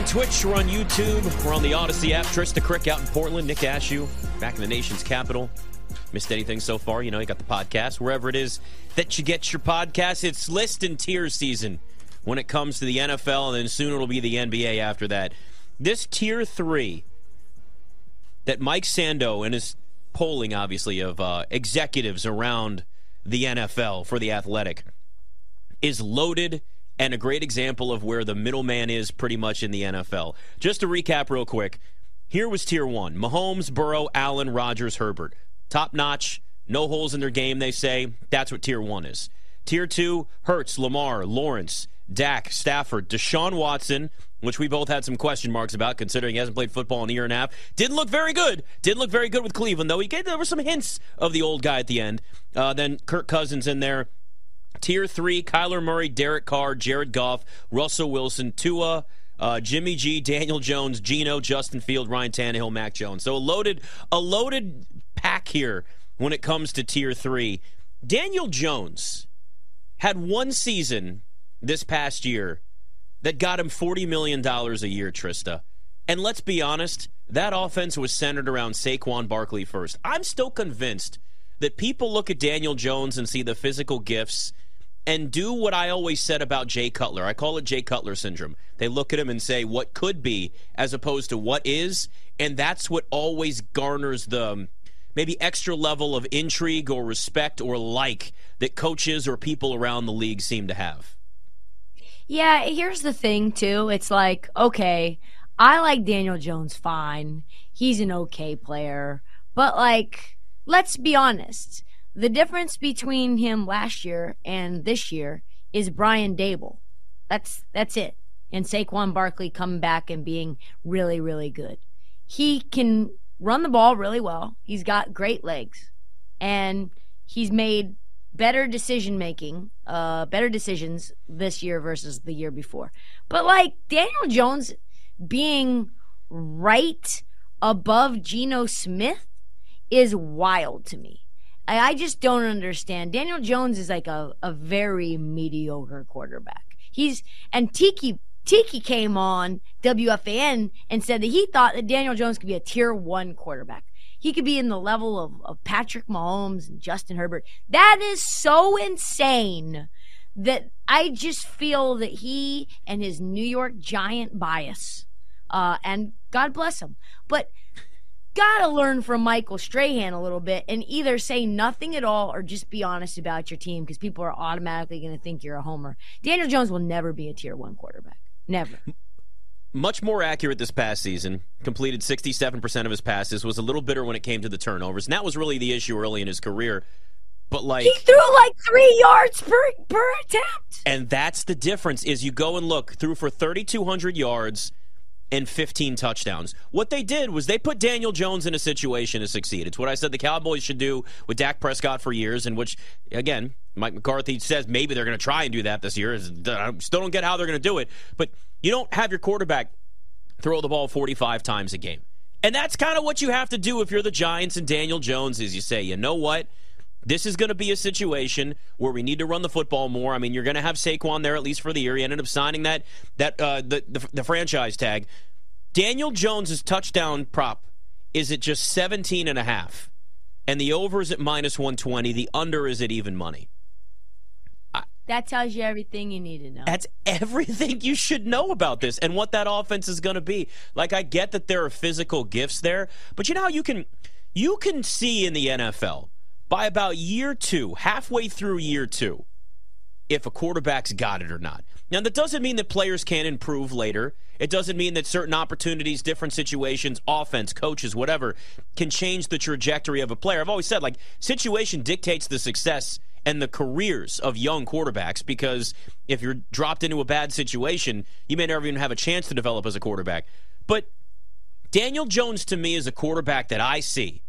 on Twitch, we're on YouTube, we're on the Audacy app. Trysta Krick out in Portland, Nick Ashooh back in the nation's capital. Missed anything so far? You know, you got the podcast, wherever it is that you get your podcast. It's list and tier season when it comes to the NFL, and then soon it'll be the NBA after that. This tier three that Mike Sando and his polling, obviously, of uh, executives around the NFL for the athletic is loaded and a great example of where the middleman is pretty much in the NFL. Just to recap real quick, here was tier one Mahomes, Burrow, Allen, Rodgers, Herbert. Top notch, no holes in their game, they say. That's what tier one is. Tier two, Hurts, Lamar, Lawrence, Dak, Stafford, Deshaun Watson, which we both had some question marks about, considering he hasn't played football in a year and a half. Didn't look very good. Didn't look very good with Cleveland, though. He gave there were some hints of the old guy at the end. Uh, then Kirk Cousins in there. Tier three: Kyler Murray, Derek Carr, Jared Goff, Russell Wilson, Tua. Uh, Jimmy G, Daniel Jones, Geno, Justin Field, Ryan Tannehill, Mac Jones. So a loaded, a loaded pack here when it comes to tier three. Daniel Jones had one season this past year that got him $40 million a year, Trysta. And let's be honest, that offense was centered around Saquon Barkley first. I'm still convinced that people look at Daniel Jones and see the physical gifts and do what I always said about Jay Cutler. I call it Jay Cutler syndrome. They look at him and say what could be as opposed to what is, and that's what always garners the um, maybe extra level of intrigue or respect or like that coaches or people around the league seem to have. Yeah, here's the thing too. It's like, okay, I like Daniel Jones fine. He's an okay player. But like, let's be honest the difference between him last year and this year is Brian Daboll. That's that's it. And Saquon Barkley coming back and being really, really good. He can run the ball really well. He's got great legs. And he's made better decision making, uh, better decisions this year versus the year before. But like Daniel Jones being right above Geno Smith is wild to me. I, just don't understand. Daniel Jones is like a, a very mediocre quarterback. He's and Tiki Tiki came on WFAN and said that he thought that Daniel Jones could be a tier one quarterback. He could be in the level of, of Patrick Mahomes and Justin Herbert. That is so insane that I just feel that he and his New York Giant bias, uh, and God bless him, but gotta learn from Michael Strahan a little bit and either say nothing at all or just be honest about your team because people are automatically going to think you're a homer. Daniel Jones will never be a tier one quarterback. Never. Much more accurate this past season. Completed 67% of his passes. Was a little bitter when it came to the turnovers. And that was really the issue early in his career. But like he threw like three yards per per attempt. And that's the difference. Is you go and look threw for 3,200 yards and 15 touchdowns. What they did was they put Daniel Jones in a situation to succeed. It's what I said the Cowboys should do with Dak Prescott for years, and which, again, Mike McCarthy says maybe they're going to try and do that this year. I uh, still don't get how they're going to do it, but you don't have your quarterback throw the ball 45 times a game. And that's kind of what you have to do if you're the Giants and Daniel Jones is you say, you know what? This is going to be a situation where we need to run the football more. I mean, you're going to have Saquon there at least for the year. He ended up signing that that uh, the, the the franchise tag. Daniel Jones's touchdown prop is at just 17 and a half, and the over is at minus 120. The under is at even money. That tells you everything you need to know. That's everything you should know about this and what that offense is going to be. Like I get that there are physical gifts there, but you know how you can you can see in the NFL by about year two, halfway through year two, if a quarterback's got it or not. Now, that doesn't mean that players can't improve later. It doesn't mean that certain opportunities, different situations, offense, coaches, whatever, can change the trajectory of a player. I've always said, like, situation dictates the success and the careers of young quarterbacks because if you're dropped into a bad situation, you may never even have a chance to develop as a quarterback. But Daniel Jones, to me, is a quarterback that I see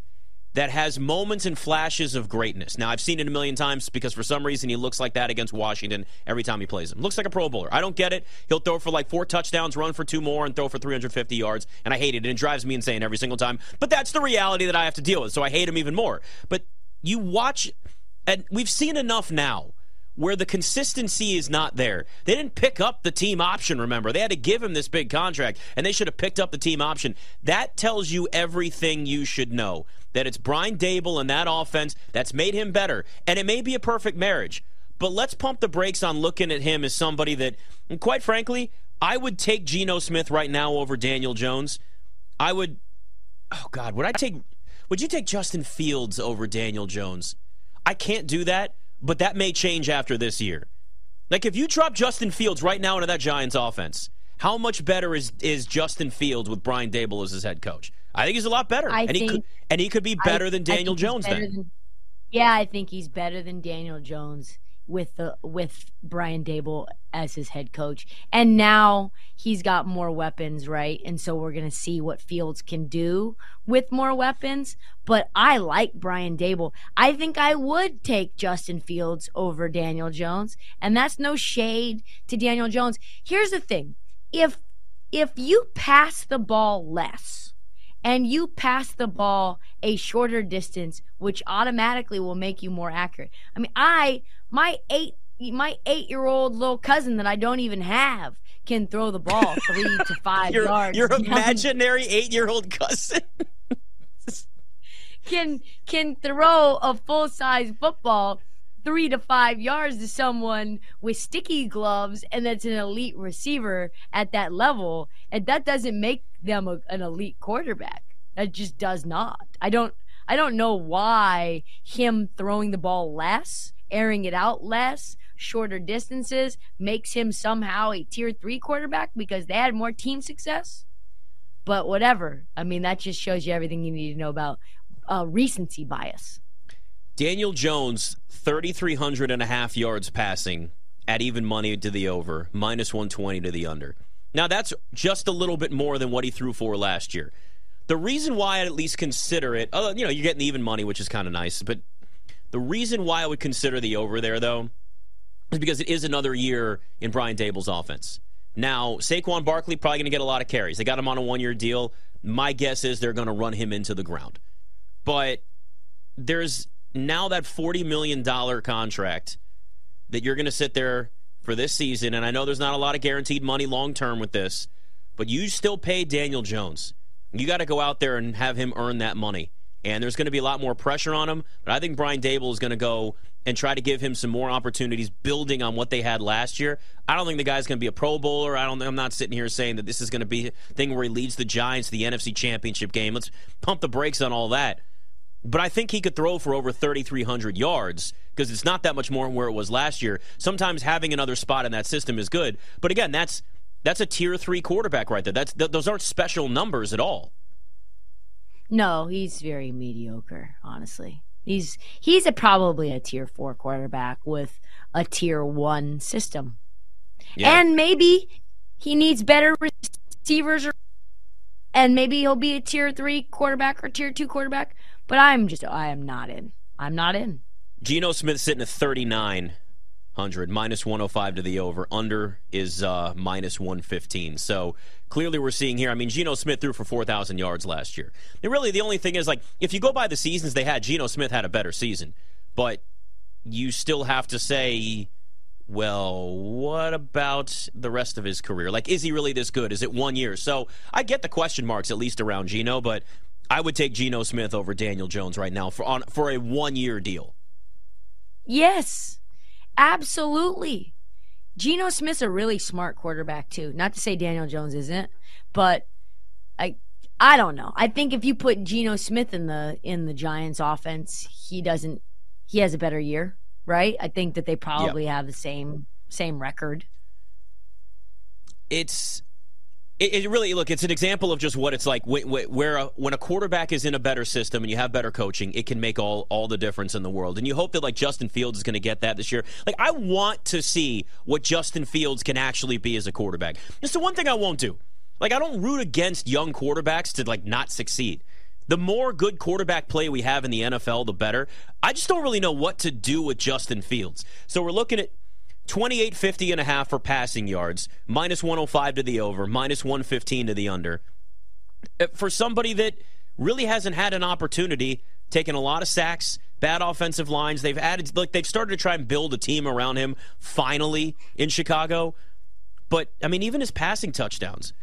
that has moments and flashes of greatness. Now, I've seen it a million times because for some reason he looks like that against Washington every time he plays him. Looks like a Pro Bowler. I don't get it. He'll throw for like four touchdowns, run for two more, and throw for 350 yards, and I hate it. And it drives me insane every single time. But that's the reality that I have to deal with, so I hate him even more. But you watch, and we've seen enough now where the consistency is not there. They didn't pick up the team option, remember. They had to give him this big contract, and they should have picked up the team option. That tells you everything you should know. That it's Brian Daboll and that offense that's made him better. And it may be a perfect marriage. But let's pump the brakes on looking at him as somebody that, quite frankly, I would take Geno Smith right now over Daniel Jones. I would, oh God, would I take, would you take Justin Fields over Daniel Jones? I can't do that but that may change after this year. Like if you drop Justin Fields right now into that Giants offense, how much better is is Justin Fields with Brian Dable as his head coach? I think he's a lot better, I and think, he could and he could be better I, than Daniel Jones. Then, than, yeah, I think he's better than Daniel Jones with the with Brian Daboll as his head coach. And now he's got more weapons, right? And so we're going to see what Fields can do with more weapons, but I like Brian Daboll. I think I would take Justin Fields over Daniel Jones, and that's no shade to Daniel Jones. Here's the thing. If if you pass the ball less, and you pass the ball a shorter distance, which automatically will make you more accurate. I mean, I my eight my eight year old little cousin that I don't even have can throw the ball three to five your, yards. Your imaginary eight year old cousin can can throw a full size football three to five yards to someone with sticky gloves and that's an elite receiver at that level and that doesn't make them a, an elite quarterback that just does not i don't i don't know why him throwing the ball less airing it out less, shorter distances, makes him somehow a tier three quarterback because they had more team success. But whatever. I mean, that just shows you everything you need to know about uh, recency bias. Daniel Jones, 3,300 and a half yards passing at even money to the over, minus 120 to the under. Now, that's just a little bit more than what he threw for last year. The reason why I'd at least consider it, uh, you know, you're getting even money, which is kind of nice, but the reason why I would consider the over there, though, is because it is another year in Brian Daboll's offense. Now, Saquon Barkley probably going to get a lot of carries. They got him on a one year deal. My guess is they're going to run him into the ground. But there's now that $40 million contract that you're going to sit there for this season. And I know there's not a lot of guaranteed money long term with this, but you still pay Daniel Jones. You got to go out there and have him earn that money and there's going to be a lot more pressure on him. But I think Brian Daboll is going to go and try to give him some more opportunities building on what they had last year. I don't think the guy's going to be a Pro Bowler. I don't. I'm not sitting here saying that this is going to be a thing where he leads the Giants to the NFC Championship game. Let's pump the brakes on all that. But I think he could throw for over 3,300 yards because it's not that much more than where it was last year. Sometimes having another spot in that system is good. But again, that's that's a tier three quarterback right there. That's th- those aren't special numbers at all. No, he's very mediocre, honestly. He's he's a, probably a tier 4 quarterback with a tier 1 system. Yeah. And maybe he needs better receivers or, and maybe he'll be a tier 3 quarterback or tier 2 quarterback, but I'm just I am not in. I'm not in. Geno Smith sitting at 39 hundred minus 105 to the over. Under is uh, minus 115 so clearly we're seeing here i mean Geno smith threw for 4000 yards last year. And really the only thing is like if you go by the seasons they had Geno smith had a better season. But you still have to say well what about the rest of his career? Like is he really this good? Is it one year? So i get the question marks at least around Geno but i would take Geno smith over daniel jones right now for on for a one year deal yes Absolutely. Geno Smith's a really smart quarterback too. Not to say Daniel Jones isn't, but I I don't know. I think if you put Geno Smith in the in the Giants offense, he doesn't he has a better year, right? I think that they probably yep. have the same same record. It's it, it, really look. It's an example of just what it's like where a, when a quarterback is in a better system and you have better coaching, it can make all all the difference in the world. And you hope that like Justin Fields is going to get that this year. Like I want to see what Justin Fields can actually be as a quarterback. It's the one thing I won't do. Like I don't root against young quarterbacks to like not succeed. The more good quarterback play we have in the NFL, the better. I just don't really know what to do with Justin Fields. So we're looking at 2850 and a half for passing yards, minus 105 to the over, minus 115 to the under. Uh, for somebody that really hasn't had an opportunity, taking a lot of sacks, bad offensive lines. They've added, like they've started to try and build a team around him finally in Chicago. But, I mean, even his passing touchdowns,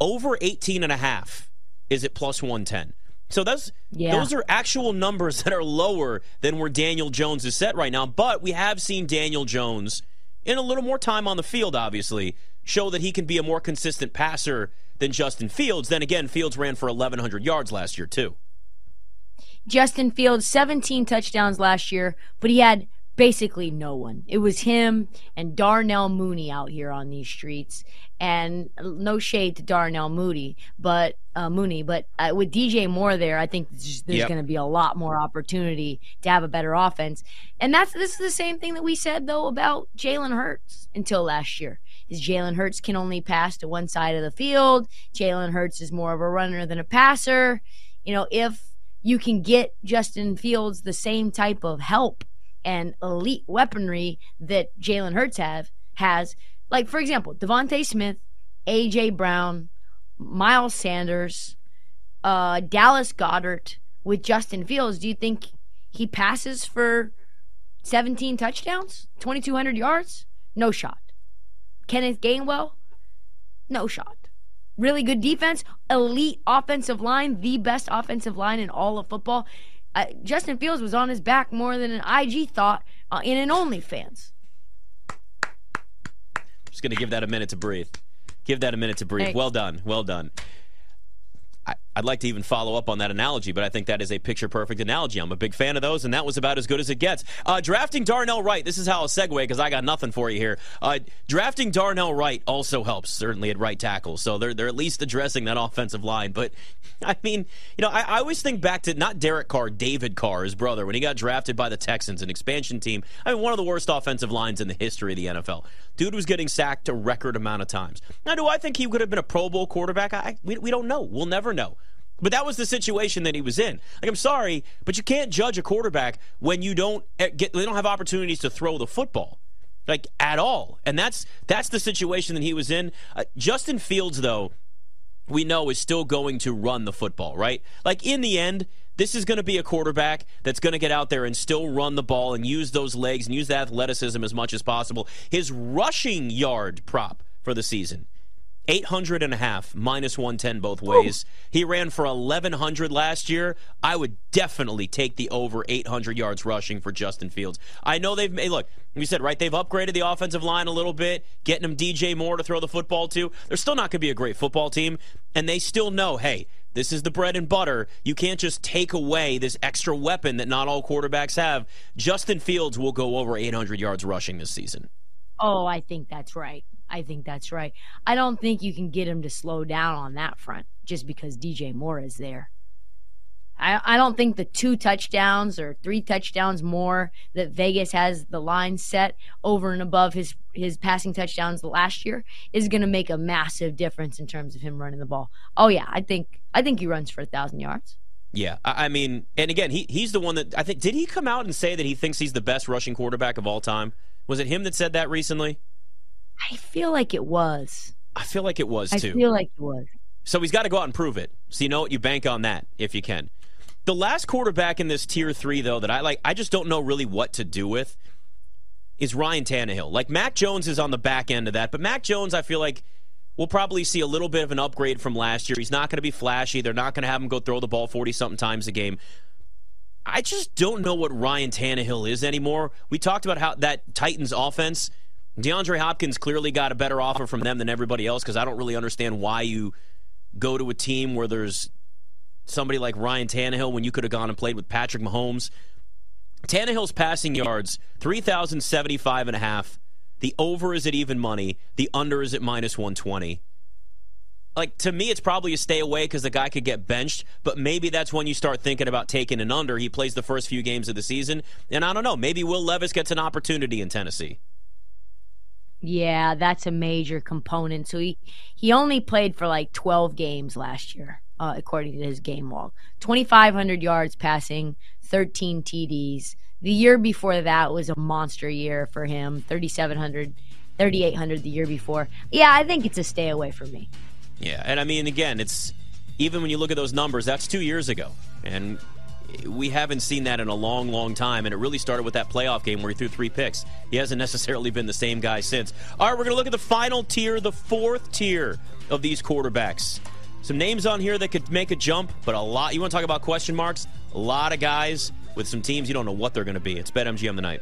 over 18 and a half is at plus 110. So those yeah. those are actual numbers that are lower than where Daniel Jones is set right now. But we have seen Daniel Jones in a little more time on the field, obviously, show that he can be a more consistent passer than Justin Fields. Then again, Fields ran for 1,100 yards last year, too. Justin Fields, 17 touchdowns last year, but he had basically no one. It was him and Darnell Mooney out here on these streets. And no shade to Darnell Moody, but uh, Mooney, but uh, with DJ Moore there, I think there's yep. going to be a lot more opportunity to have a better offense. And that's this is the same thing that we said though about Jalen Hurts until last year. Is Jalen Hurts can only pass to one side of the field. Jalen Hurts is more of a runner than a passer. You know, if you can get Justin Fields the same type of help and elite weaponry that Jalen Hurts have has. Like for example, DeVonta Smith, AJ Brown, Miles Sanders, uh, Dallas Goedert with Justin Fields. Do you think he passes for 17 touchdowns, 2,200 yards? No shot. Kenneth Gainwell? No shot. Really good defense, elite offensive line, the best offensive line in all of football uh, Justin Fields was on his back more than an IG thought uh, in an OnlyFans. Just going to give that a minute to breathe. Give that a minute to breathe. Thanks. Well done. Well done. I, would like to even follow up on that analogy, but I think that is a picture perfect analogy. I'm a big fan of those, and that was about as good as it gets. Uh, drafting Darnell Wright, this is how I'll segue because I got nothing for you here. Uh, drafting Darnell Wright also helps, certainly at right tackle. So they're, they're at least addressing that offensive line. But, I mean, you know, I, I always think back to not Derek Carr, David Carr, his brother, when he got drafted by the Texans, an expansion team. I mean, one of the worst offensive lines in the history of the NFL. Dude was getting sacked a record amount of times. Now, do I think he could have been a Pro Bowl quarterback? I, we, we don't know. We'll never know. But that was the situation that he was in. Like, I'm sorry, but you can't judge a quarterback when you don't eh, get they don't have opportunities to throw the football, like at all. And that's that's the situation that he was in. Uh, Justin Fields, though, we know is still going to run the football, right? Like in the end, this is going to be a quarterback that's going to get out there and still run the ball and use those legs and use that athleticism as much as possible. His rushing yard prop for the season 800 and a half, minus 110 both ways. Ooh. He ran for 1,100 last year. I would definitely take the over 800 yards rushing for Justin Fields. I know they've made, look, we said, right, they've upgraded the offensive line a little bit, getting him DJ Moore to throw the football to. They're still not going to be a great football team, and they still know, hey, this is the bread and butter. You can't just take away this extra weapon that not all quarterbacks have. Justin Fields will go over 800 yards rushing this season. Oh, I think that's right. I think that's right. I don't think you can get him to slow down on that front just because DJ Moore is there. I, I don't think the two touchdowns or three touchdowns more that Vegas has the line set over and above his his passing touchdowns last year is going to make a massive difference in terms of him running the ball. Oh yeah, I think I think he runs for a thousand yards. Yeah, I mean, and again, he he's the one that I think did he come out and say that he thinks he's the best rushing quarterback of all time? Was it him that said that recently? I feel like it was. I feel like it was too. I feel like it was. So he's got to go out and prove it. So you know what? You bank on that if you can. The last quarterback in this tier three, though, that I like, I just don't know really what to do with, is Ryan Tannehill. Like Mac Jones is on the back end of that, but Mac Jones, I feel like we'll probably see a little bit of an upgrade from last year. He's not going to be flashy. They're not going to have him go throw the ball forty something times a game. I just don't know what Ryan Tannehill is anymore. We talked about how that Titans offense DeAndre Hopkins clearly got a better offer from them than everybody else because I don't really understand why you go to a team where there's somebody like Ryan Tannehill when you could have gone and played with Patrick Mahomes. Tannehill's passing yards, 3,075 and a half. The over is at even money. The under is at minus 120. Like, to me, it's probably a stay away because the guy could get benched, but maybe that's when you start thinking about taking an under. He plays the first few games of the season. And I don't know, maybe Will Levis gets an opportunity in Tennessee. Yeah, that's a major component. So he he only played for like 12 games last year, uh, according to his game log. 2,500 yards passing, 13 TDs. The year before that was a monster year for him. 3,700, 3,800 the year before. Yeah, I think it's a stay away for me. Yeah, and I mean, again, it's even when you look at those numbers, that's two years ago, and we haven't seen that in a long, long time, and it really started with that playoff game where he threw three picks. He hasn't necessarily been the same guy since. All right, we're going to look at the final tier, the fourth tier of these quarterbacks. Some names on here that could make a jump, but a lot. You want to talk about question marks? A lot of guys with some teams you don't know what they're going to be. It's BetMGM tonight.